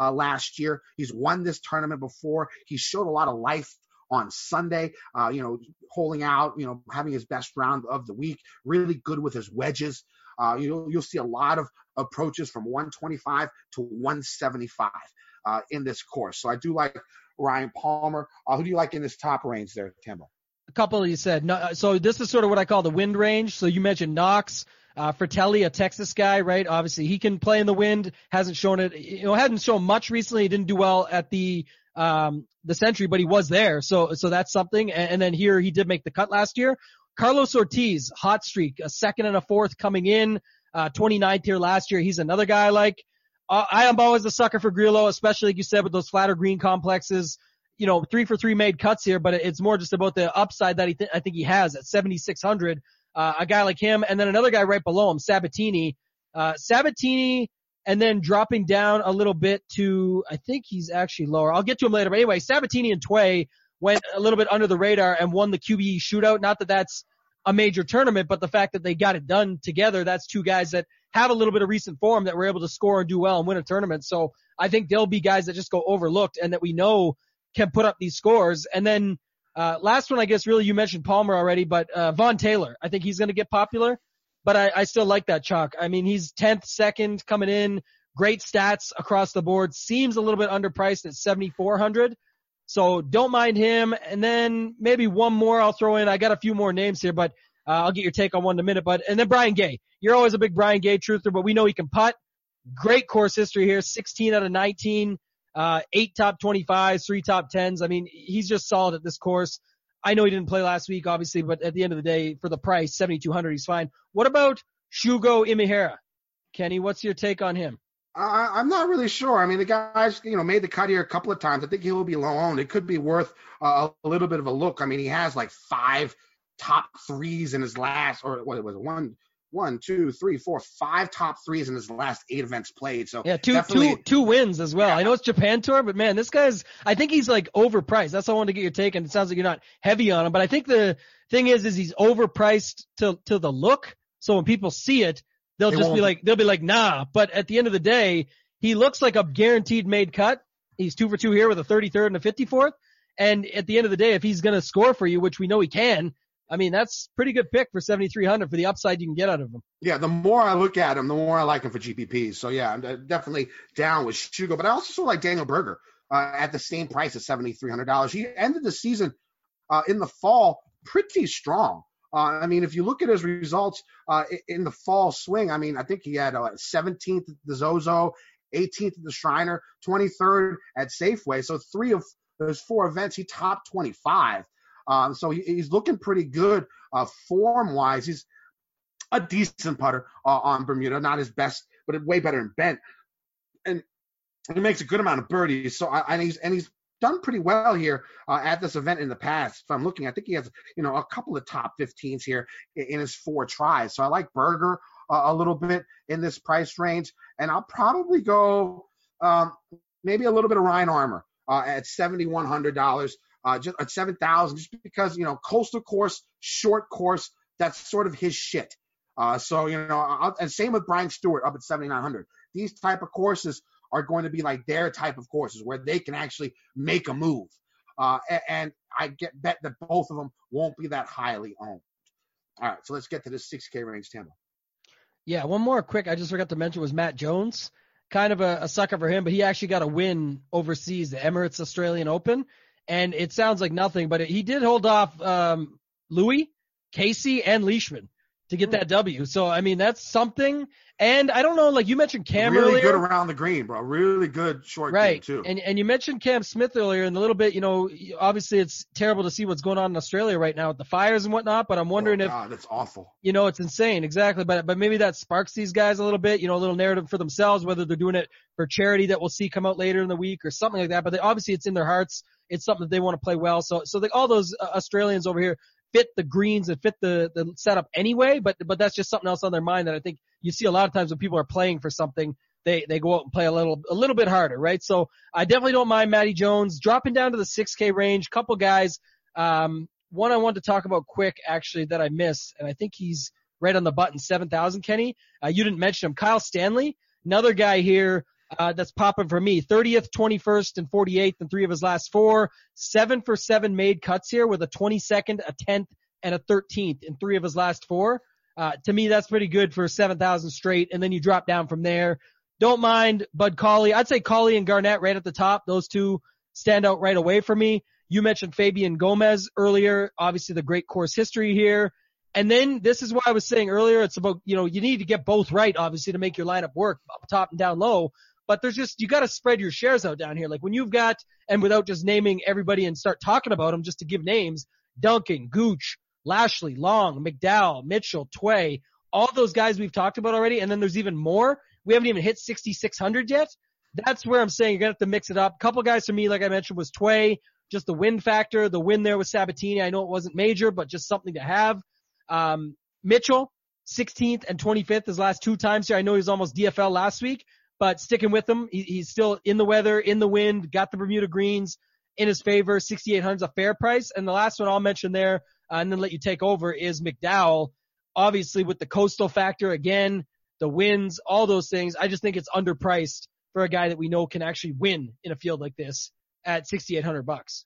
uh, last year. He's won this tournament before. He showed a lot of life on Sunday. Uh, you know, holding out. You know, having his best round of the week. Really good with his wedges. Uh, you know, you'll see a lot of approaches from 125 to 175 uh, in this course. So I do like Ryan Palmer. Uh, who do you like in this top range there, Tambo? A couple you said. No, so this is sort of what I call the wind range. So you mentioned Knox. Uh, Frittelli, a Texas guy, right? Obviously, he can play in the wind. Hasn't shown it. You know, hadn't shown much recently. He didn't do well at the um, the Sentry, but he was there. So so that's something. And, and then here he did make the cut last year. Carlos Ortiz, hot streak, a second and a fourth coming in. Uh, 29th here last year. He's another guy like. Uh, I am always a sucker for Grillo, especially like you said with those flatter green complexes. You know, three for three made cuts here, but it's more just about the upside that he th- I think he has at 7,600 uh, a guy like him, and then another guy right below him, Sabatini. Uh, Sabatini, and then dropping down a little bit to, I think he's actually lower. I'll get to him later. But anyway, Sabatini and Tway went a little bit under the radar and won the QBE shootout. Not that that's a major tournament, but the fact that they got it done together, that's two guys that have a little bit of recent form that were able to score and do well and win a tournament. So I think they'll be guys that just go overlooked and that we know can put up these scores. And then uh, last one, I guess, really, you mentioned Palmer already, but uh, Vaughn Taylor. I think he's going to get popular, but I, I still like that chalk. I mean, he's 10th, second coming in. Great stats across the board. Seems a little bit underpriced at 7,400. So don't mind him. And then maybe one more I'll throw in. I got a few more names here, but uh, I'll get your take on one in a minute. But and then Brian Gay. You're always a big Brian Gay truther, but we know he can putt. Great course history here. 16 out of 19 uh, eight top 25s, three top 10s. I mean, he's just solid at this course. I know he didn't play last week, obviously, but at the end of the day, for the price, 7,200, he's fine. What about Shugo Imahira? Kenny, what's your take on him? I'm not really sure. I mean, the guy's you know made the cut here a couple of times. I think he will be low owned. It could be worth uh, a little bit of a look. I mean, he has like five top threes in his last, or what was it, one, one, two, three, four, five top threes in his last eight events played. So Yeah, two two two wins as well. Yeah. I know it's Japan tour, but man, this guy's I think he's like overpriced. That's why I wanted to get your take, and it sounds like you're not heavy on him. But I think the thing is, is he's overpriced to to the look. So when people see it, they'll They just be won't- like they'll be like, nah. But at the end of the day, he looks like a guaranteed made cut. He's two for two here with a 33rd and a 54th. And at the end of the day, if he's going to score for you, which we know he can, I mean, that's pretty good pick for 7,300 for the upside you can get out of him. Yeah, the more I look at him, the more I like him for GPPs. So yeah, I'm uh, definitely down with Shugo. But I also sort of like Daniel Berger uh, at the same price hundred dollars. He ended the season uh, in the fall pretty strong. Uh, I mean, if you look at his results uh, in the fall swing, I mean, I think he had uh, 17th at the Zozo, 18th at the Shriner, 23rd at Safeway. So three of those four events, he topped 25. Um, so he, he's looking pretty good uh, form wise. He's a decent putter uh, on Bermuda, not his best, but way better than Bent. And he makes a good amount of birdies. So I, and he's and he's done pretty well here uh, at this event in the past. If I'm looking, I think he has you know a couple of top 15s here in, in his four tries. So I like Berger uh, a little bit in this price range, and I'll probably go um, maybe a little bit of Ryan Armour uh, at seventy one hundred dollars. Uh, just at seven thousand, just because you know coastal course, short course, that's sort of his shit. Uh, so you know, I'll, and same with Brian Stuard up at 7,900. These type of courses are going to be like their type of courses where they can actually make a move. Uh, and, I get bet that both of them won't be that highly owned. All right, so let's get to this 6K range, Tambo. Yeah, one more quick. I just forgot to mention was Matt Jones. Kind of a, a sucker for him, but he actually got a win overseas, the Emirates Australian Open, and it sounds like nothing, but he did hold off um, Louis, Casey, and Leishman to get that W. So I mean, that's something. And I don't know, like you mentioned Cam really earlier, good around the green, bro. Really good short game right? too. And and you mentioned Cam Smith earlier, in a little bit, you know, obviously it's terrible to see what's going on in Australia right now with the fires and whatnot. But I'm wondering oh, if God, that's awful. you know, it's insane, exactly. But but maybe that sparks these guys a little bit, you know, a little narrative for themselves, whether they're doing it for charity that we'll see come out later in the week or something like that. But they, obviously, it's in their hearts. It's something that they want to play well. So so they, all those uh, Australians over here fit the greens and fit the the setup anyway. But but that's just something else on their mind that I think you see a lot of times when people are playing for something. They, they go out and play a little a little bit harder, right? So I definitely don't mind Matty Jones dropping down to the 6K range. Couple guys, um, one I wanted to talk about quick actually that I missed, and I think he's right on the button, 7,000, Kenny. Uh, you didn't mention him. Kyle Stanley, another guy here uh, that's popping for me. 30th, 21st, and 48th in three of his last four. Seven for seven made cuts here with a 22nd, a 10th, and a 13th in three of his last four. Uh, to me, that's pretty good for 7,000 straight, and then you drop down from there. Don't mind Bud Cauley. I'd say Cauley and Garnett right at the top. Those two stand out right away for me. You mentioned Fabian Gomez earlier. Obviously, the great course history here. And then this is what I was saying earlier. It's about, you know, you need to get both right, obviously, to make your lineup work up top and down low. But there's just, you got to spread your shares out down here. Like when you've got, and without just naming everybody and start talking about them, just to give names, Duncan, Gooch, Lashley, Long, McDowell, Mitchell, Tway, all those guys we've talked about already. And then there's even more. We haven't even hit 6,600 yet. That's where I'm saying you're going to have to mix it up. A couple guys for me, like I mentioned, was Tway, just the win factor, the win there with Sabatini. I know it wasn't major, but just something to have. Um, Mitchell, 16th and 25th his last two times here. I know he was almost DFL last week, but sticking with him, he, he's still in the weather, in the wind, got the Bermuda greens in his favor. 6,800 is a fair price. And the last one I'll mention there, uh, and then let you take over is McDowell. Obviously with the coastal factor again, the wins, all those things. I just think it's underpriced for a guy that we know can actually win in a field like this at 6,800 bucks.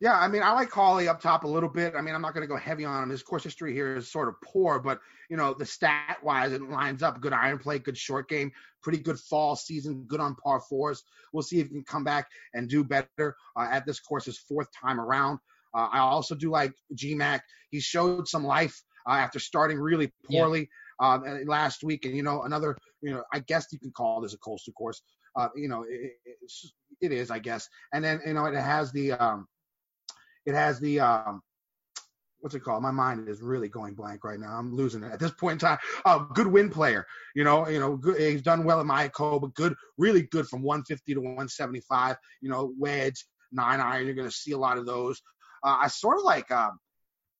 Yeah, I mean, I like Hawley up top a little bit. I mean, I'm not going to go heavy on him. His course history here is sort of poor, but you know, the stat wise, it lines up. Good iron play, good short game, pretty good fall season, good on par fours. We'll see if he can come back and do better uh, at this course his fourth time around. Uh, I also do like GMAC. He showed some life uh, after starting really poorly um, last week, and you know, another, you know, I guess you can call this a coastal course. Uh, you know, it, it is, I guess. And then you know, it has the um, it has the um, what's it called? My mind is really going blank right now. I'm losing it at this point in time. Uh, good win player. You know, you know, good, he's done well in Mayakoba. Good, really good from 150 to 175. You know, wedge, nine iron. You're going to see a lot of those. Uh, I sort of like um,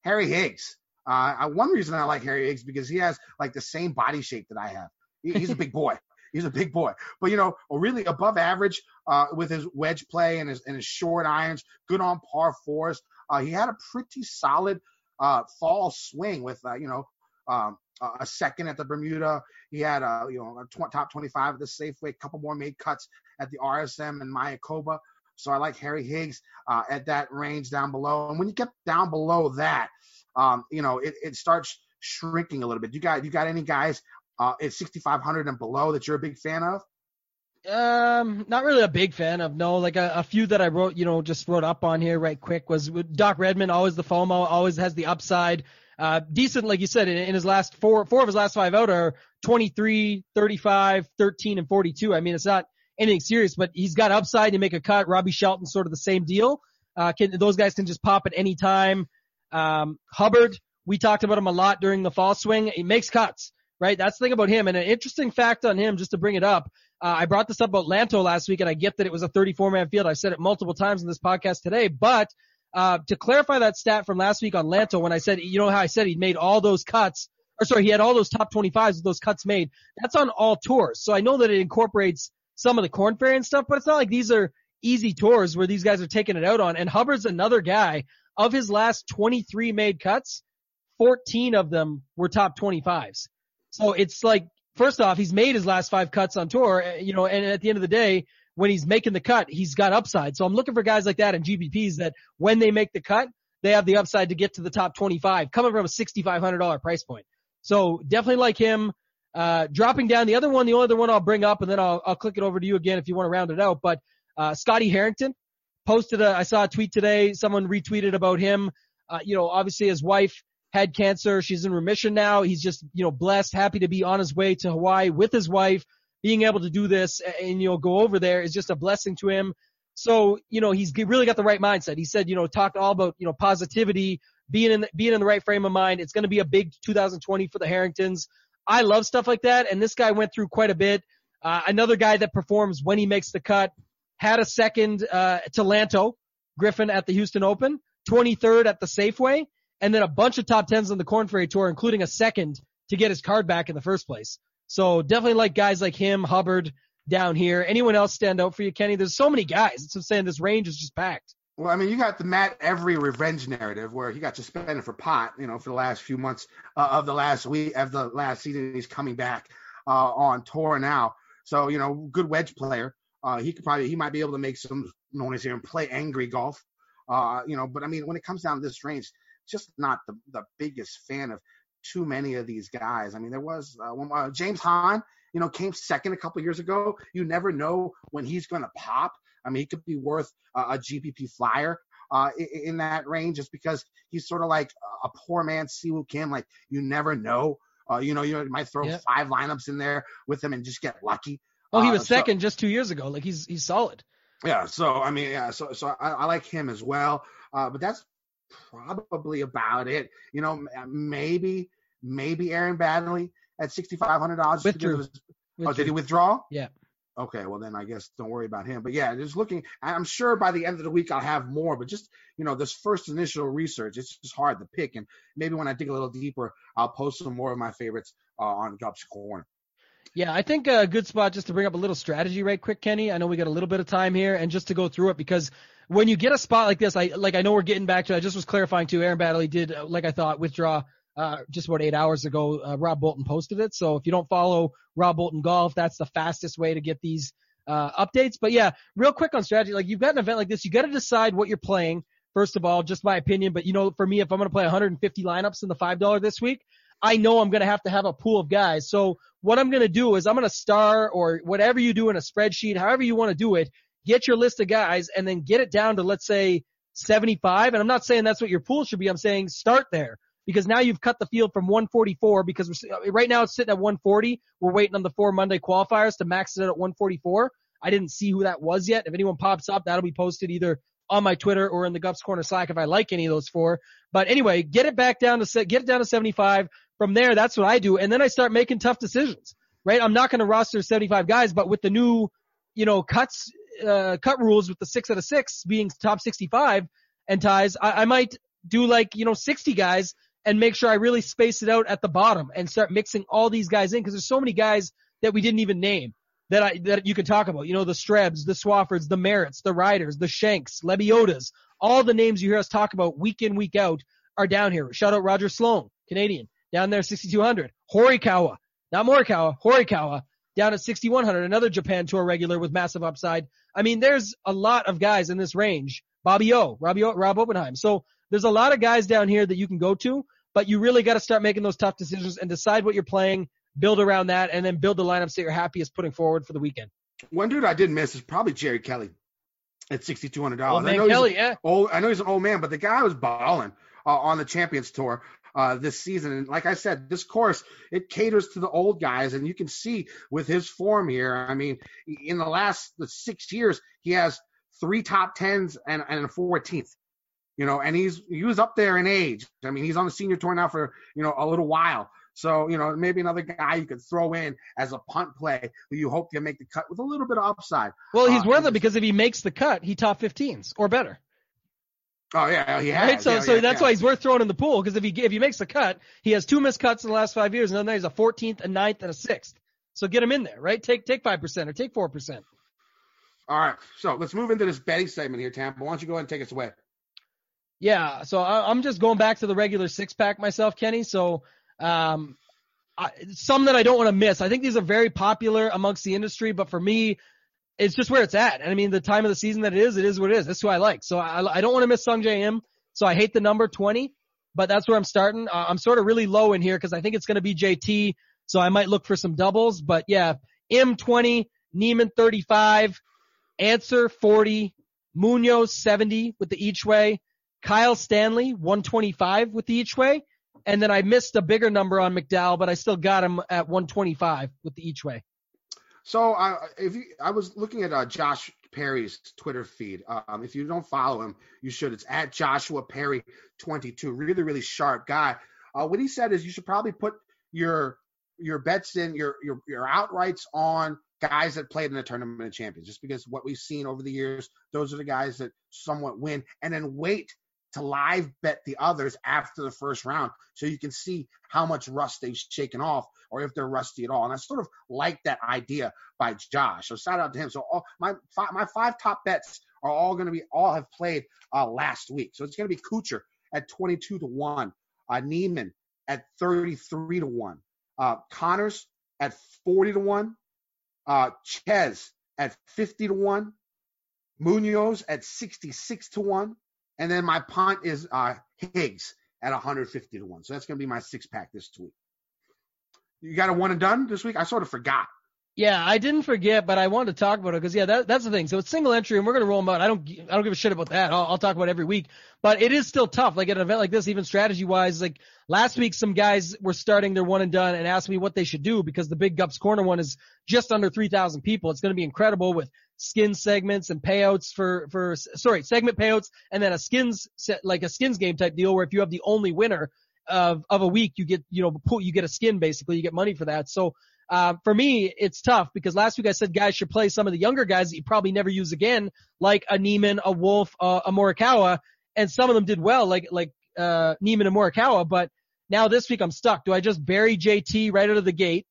Harry Higgs. Uh, one reason I like Harry Higgs because he has like the same body shape that I have. He, he's a big boy. He's a big boy, but you know, really above average uh, with his wedge play and his and his short irons. Good on par fours. Uh, he had a pretty solid uh, fall swing with uh, you know um, a second at the Bermuda. He had a you know a tw- top 25 at the Safeway. A couple more made cuts at the RSM and Mayakoba. So I like Harry Higgs uh, at that range down below. And when you get down below that, um, you know, it, it starts shrinking a little bit. You got you got any guys uh, at 6,500 and below that you're a big fan of? Um, not really a big fan of. No, like a, a, few that I wrote, you know, just wrote up on here right quick was Doc Redman. always the FOMO, always has the upside. Uh, decent, like you said, in, in, his last four, four of his last five out are 23, 35, 13, and 42. I mean, it's not anything serious, but he's got upside to make a cut. Robbie Shelton, sort of the same deal. Uh, can, those guys can just pop at any time. Um, Hubbard, we talked about him a lot during the fall swing. He makes cuts, right? That's the thing about him. And an interesting fact on him, just to bring it up, uh, I brought this up about Lanto last week, and I get that it was a 34 man field. I've said it multiple times in this podcast today, but uh, to clarify that stat from last week on Lanto, when I said, you know how I said he made all those cuts, or sorry, he had all those top 25s with those cuts made. That's on all tours. So I know that it incorporates some of the Korn Ferry and stuff, but it's not like these are easy tours where these guys are taking it out on. And Hubbard's another guy. Of his last 23 made cuts, 14 of them were top 25s. So it's like first off, he's made his last five cuts on tour, eh, you know, and at the end of the day, when he's making the cut, he's got upside. So I'm looking for guys like that in GPPs that when they make the cut, they have the upside to get to the top 25 coming from a $6,500 price point. So definitely like him. Uh, dropping down the other one, the only other one I'll bring up and then I'll, I'll click it over to you again if you want to round it out. But, uh, Scotty Harrington posted a, I saw a tweet today. Someone retweeted about him. Uh, you know, obviously his wife had cancer. She's in remission now. He's just, you know, blessed, happy to be on his way to Hawaii with his wife. Being able to do this and, you know, go over there is just a blessing to him. So, you know, he's really got the right mindset. He said, you know, talked all about, you know, positivity, being in, the, being in the right frame of mind. It's going to be a big 2020 for the Harringtons. I love stuff like that. And this guy went through quite a bit. Uh, another guy that performs when he makes the cut had a second, uh, to Lanto Griffin at the Houston Open, 23rd at the Safeway and then a bunch of top tens on the Korn Ferry Tour, including a second to get his card back in the first place. So definitely like guys like him, Hubbard down here. Anyone else stand out for you, Kenny? There's so many guys. It's just saying this range is just packed. Well, I mean, you got the Matt Every revenge narrative where he got suspended for pot, you know, for the last few months uh, of the last week of the last season. He's coming back uh, on tour now, so you know, good wedge player. Uh, he could probably he might be able to make some noise here and play angry golf. Uh, you know, but I mean, when it comes down to this range, just not the, the biggest fan of too many of these guys. I mean, there was uh, when, uh, James Hahn, you know, came second a couple years ago. You never know when he's going to pop. I mean, he could be worth uh, a GPP flyer uh, in, in, that range just because he's sort of like a poor man Siwoo Kim. Like you never know. Uh, you know, you might throw yep. five lineups in there with him and just get lucky. Oh, he was uh, second so, just two years ago. Like he's he's solid. Yeah. So I mean, yeah. So so I, I like him as well. Uh, but that's probably about it. You know, maybe maybe Aaron Baddeley at sixty five hundred dollars. Oh, did he withdraw? Yeah. Okay, well then I guess don't worry about him. But yeah, just looking. I'm sure by the end of the week I'll have more. But just you know, this first initial research, it's just hard to pick. And maybe when I dig a little deeper, I'll post some more of my favorites uh, on Gup's Corner. Yeah, I think a good spot just to bring up a little strategy right quick, Kenny. I know we got a little bit of time here, and just to go through it because when you get a spot like this, I like I know we're getting back to. I just was clarifying too. Aaron Baddeley did, uh, like I thought, withdraw uh, just about eight hours ago. Uh, Rob Bolton posted it. So if you don't follow Rob Bolton Golf, that's the fastest way to get these uh, updates. But yeah, real quick on strategy. Like you've got an event like this, you got to decide what you're playing. First of all, just my opinion, but you know, for me, if I'm going to play 150 lineups in the five dollar this week, I know I'm going to have to have a pool of guys. So what I'm going to do is I'm going to star or whatever you do in a spreadsheet, however you want to do it, get your list of guys and then get it down to let's say 75. And I'm not saying that's what your pool should be. I'm saying start there because now you've cut the field from 144 because right now it's sitting at 140. We're waiting on the four Monday qualifiers to max it out at 144. I didn't see who that was yet. If anyone pops up, that'll be posted either on my Twitter or in the Gups Corner Slack if I like any of those four. But anyway, get it back down to get it down to 75. From there, that's what I do, and then I start making tough decisions. Right? I'm not going to roster 75 guys, but with the new, you know, cuts uh, cut rules with the six out of six being top 65 and ties, I, I might do like you know 60 guys and make sure I really space it out at the bottom and start mixing all these guys in because there's so many guys that we didn't even name that I that you can talk about. You know, the Strebs, the Swaffords, the Merritts, the Ryders, the Shanks, Lebiodas, all the names you hear us talk about week in, week out are down here. Shout out Roger Sloan, Canadian, down there 6200. Horikawa, not Morikawa, Horikawa, down at 6100, another Japan Tour regular with massive upside. I mean, there's a lot of guys in this range. Bobby O, Robbie o, Rob Oppenheim. So there's a lot of guys down here that you can go to, but you really got to start making those tough decisions and decide what you're playing, build around that, and then build the lineups that you're happiest putting forward for the weekend. One dude I didn't miss is probably Jerry Kelly at sixty two hundred dollars. I know Kelly, he's yeah. old. I know he's an old man, but the guy was balling uh, on the Champions Tour uh, this season. And like I said, this course it caters to the old guys, and you can see with his form here. I mean, in the last the six years, he has three top tens and and a fourteenth. You know, and he's he was up there in age. I mean, he's on the senior tour now for you know a little while. So, you know, maybe another guy you could throw in as a punt play who you hope can make the cut with a little bit of upside. Well, he's Uh, worth it because if he makes the cut, he top 15s or better. Oh yeah, he has. Right? So, Yeah, so yeah, that's yeah. why he's worth throwing in the pool because if he if he makes the cut, he has two missed cuts in the last five years, and then there's a 14th, a 9th, and a sixth. So get him in there, right? Take take five percent or take four percent. All right, so let's move into this betting segment here, Tambo. Why don't you go ahead and take us away? Yeah, so I, I'm just going back to the regular six pack myself, Kenny. So, um, I, some that I don't want to miss. I think these are very popular amongst the industry, but for me, it's just where it's at. And I mean, the time of the season that it is, it is what it is. That's who I like. So I, I don't want to miss Sungjae Im. So I hate the number 20, but that's where I'm starting. Uh, I'm sort of really low in here because I think it's going to be JT. So I might look for some doubles, but yeah, Im 20, Niemann 35, Ancer 40, Munoz 70 with the each way, Kyle Stanley 125 with the each way, and then I missed a bigger number on McDowell, but I still got him at 125 with the each way. So I if you, I was looking at uh, Josh Perry's Twitter feed. Um, if you don't follow him, you should. It's at Joshua Perry 22. Really, really sharp guy. Uh, what he said is you should probably put your your bets in your your your outrights on guys that played in the tournament of champions. Just because what we've seen over the years, those are the guys that somewhat win, and then wait to live bet the others after the first round so you can see how much rust they've shaken off or if they're rusty at all. And I sort of like that idea by Josh. So shout out to him. So all, my five, my five top bets are all going to be all have played uh, last week. So it's going to be Kuchar at 22 to one, uh, Niemann at 33 to one, uh, Conners at 40 to one, uh, Chez at 50 to one, Munoz at 66 to one, and then my punt is uh, Higgs at 150 to one. So that's going to be my six pack this week. You got a one and done this week? I sort of forgot. Yeah, I didn't forget, but I wanted to talk about it because yeah, that, that's the thing. So it's single entry, and we're gonna roll them out. I don't, I don't give a shit about that. I'll, I'll talk about every week, but it is still tough. Like at an event like this, even strategy wise, like last week, some guys were starting their one and done and asked me what they should do because the big Gups Corner one is just under 3,000 people. It's gonna be incredible with skin segments and payouts for for sorry segment payouts and then a skins set like a skins game type deal where if you have the only winner of of a week, you get you know you get a skin basically, you get money for that. So. Um, for me, it's tough because last week I said guys should play some of the younger guys that you probably never use again, like a Niemann, a Wolf, uh, a Morikawa, and some of them did well, like like uh, Niemann and Morikawa. But now this week I'm stuck. Do I just bury JT right out of the gate,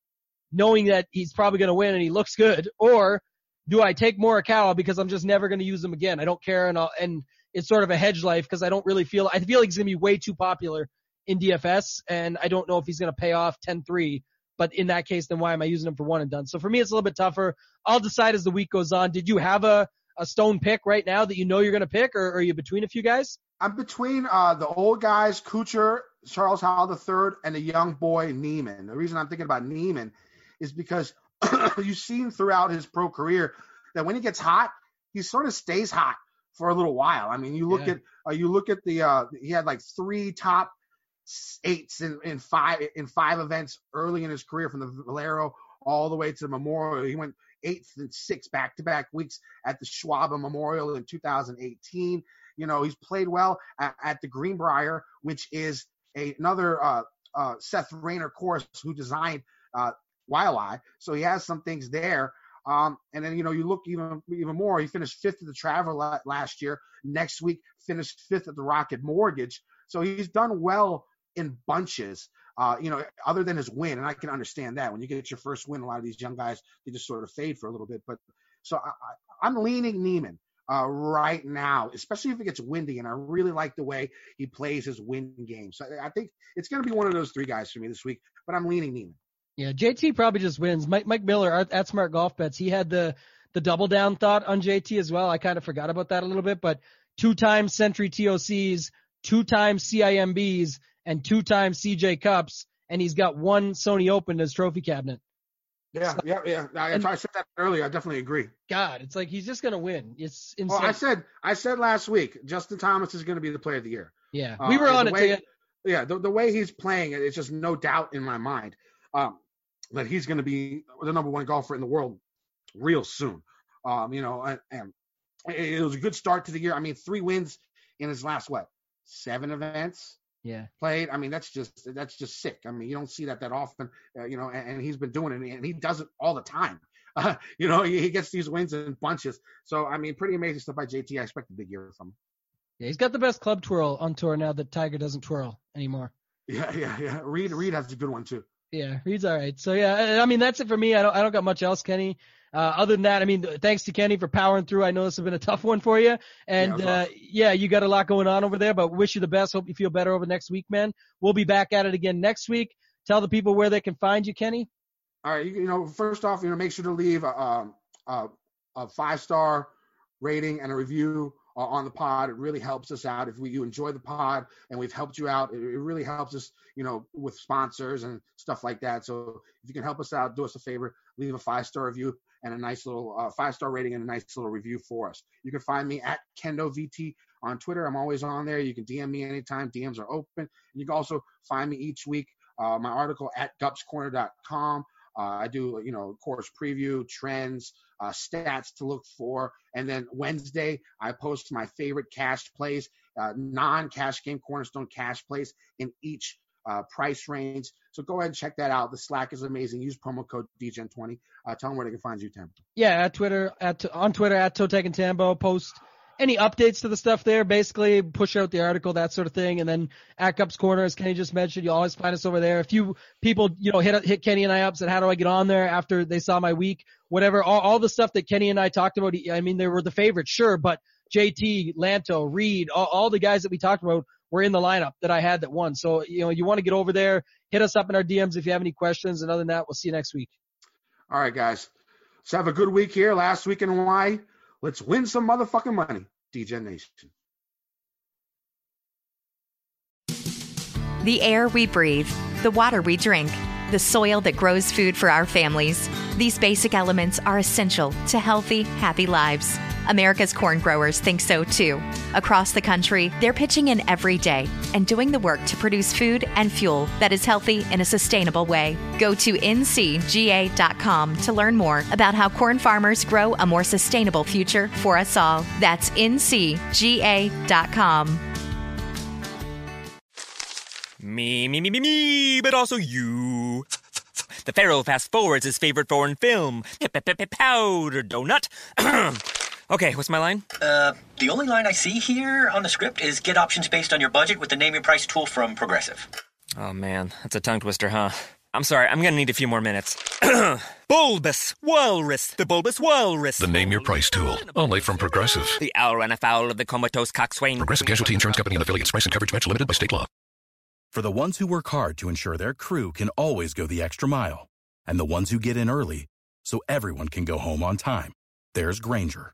knowing that he's probably going to win and he looks good, or do I take Morikawa because I'm just never going to use him again? I don't care, and I'll, and it's sort of a hedge life because I don't really feel I feel like he's going to be way too popular in DFS, and I don't know if he's going to pay off 10-3. But in that case, then why am I using him for one and done? So for me, it's a little bit tougher. I'll decide as the week goes on. Did you have a, a stone pick right now that you know you're going to pick, or, or are you between a few guys? I'm between uh, the old guys, Kuchar, Charles Howell III, and the young boy Niemann. The reason I'm thinking about Niemann is because you've seen throughout his pro career that when he gets hot, he sort of stays hot for a little while. I mean, you look Yeah. at uh, you look at the uh, he had like three top eights in, in five in five events early in his career from the Valero all the way to the Memorial. He went eighth and sixth back-to-back weeks at the Schwab Memorial in 2018. You know, he's played well at, at the Greenbrier, which is a, another uh, uh, Seth Raynor course who designed uh, Waialae. So he has some things there. Um, and then you know you look even even more. He finished fifth at the Travel last year. Next week finished fifth at the Rocket Mortgage. So he's done well in bunches. Uh, you know, other than his win, and I can understand that when you get your first win, a lot of these young guys they just sort of fade for a little bit. But so I, am leaning Niemann uh, right now, especially if it gets windy, and I really like the way he plays his win game. So I think it's going to be one of those three guys for me this week. But I'm leaning Niemann. Yeah, JT probably just wins. Mike Mike Miller at, Smart Golf Bets, he had the the double down thought on JT as well. I kind of forgot about that a little bit, but two times Sentry TOCs, two times CIMBs, and two times CJ Cups, and he's got one Sony Open as trophy cabinet. Yeah, so, yeah, yeah. I, and, I said that earlier. I definitely agree. God, it's like he's just gonna win. It's insane. Well, I said I said last week Justin Thomas is gonna be the player of the year. Yeah, uh, we were on it way. Yeah, the, the way he's playing, it, it's just no doubt in my mind um, that he's going to be the number one golfer in the world real soon. Um, you know, and, and it was a good start to the year. I mean, three wins in his last what seven events yeah. played? I mean that's just that's just sick. I mean you don't see that that often uh, you know and, and, he's been doing it and he does it all the time. Uh, you know he, he, gets these wins in bunches. So i mean pretty amazing stuff by jt i expect a big year from him. Yeah he's got the best club twirl on tour now that tiger doesn't twirl anymore. Yeah yeah yeah. Reed reed has a good one too yeah reed's all right so yeah i mean that's it for me i don't i don't got much else kenny uh, other than that, I mean, thanks to Kenny for powering through. I know this has been a tough one for you, and yeah, uh, yeah, you got a lot going on over there. But wish you the best. Hope you feel better over next week, man. We'll be back at it again next week. Tell the people where they can find you, Kenny. All right, you, know, first off, you know, make sure to leave a, a, a five star rating and a review on the pod. It really helps us out. If we, you enjoy the pod and we've helped you out, it, it, really helps us, you know, with sponsors and stuff like that. So if you can help us out, do us a favor, leave a five star review and a nice little uh, five star rating and a nice little review for us. You can find me at Kendo VT on Twitter. I'm always on there. You can DM me anytime. DMs are open. You can also find me each week. Uh, my article at gupscorner.com. Uh, I do, you know, course preview, trends, uh, stats to look for, and then Wednesday I post my favorite cash plays, uh, non-cash game cornerstone cash plays in each uh, price range. So go ahead and check that out. The Slack is amazing. Use promo code DEGEN20. Uh, tell them where they can find you, Tambo. Yeah, at Twitter, at on Twitter at Totec and Tambo. Post any updates to the stuff there. Basically, push out the article, that sort of thing, and then at Gups Corner, as Kenny just mentioned, you always find us over there. A few people, you know, hit hit Kenny and I up, said, "How do I get on there?" After they saw my week, whatever. All, all the stuff that Kenny and I talked about. I mean, they were the favorites, sure, but JT, Lanto, Reed, all, all the guys that we talked about were in the lineup that I had that won. So, you know, you want to get over there, hit us up in our DMs if you have any questions. And other than that, we'll see you next week. All right, guys. Let's have a good week here. Last week in Hawaii. Let's win some motherfucking money. DJ Nation. The air we breathe, the water we drink, the soil that grows food for our families. These basic elements are essential to healthy, happy lives. America's corn growers think so too. Across the country, they're pitching in every day and doing the work to produce food and fuel that is healthy in a sustainable way. Go to ncga.com to learn more about how corn farmers grow a more sustainable future for us all. That's ncga.com. Me, me, me, me, me, but also you. The Pharaoh fast forwards his favorite foreign film, Powder Donut. Okay, what's my line? Uh, the only line I see here on the script is get options based on your budget with the name your price tool from Progressive. Oh man, that's a tongue twister, huh? I'm sorry, I'm gonna need a few more minutes. bulbous Walrus, the Bulbous Walrus. The name your price tool, only from Progressive. The owl ran afoul of the comatose coxswain. Progressive Casualty Insurance Company and affiliates. Price and coverage match limited by state law. For the ones who work hard to ensure their crew can always go the extra mile, and the ones who get in early so everyone can go home on time, there's Grainger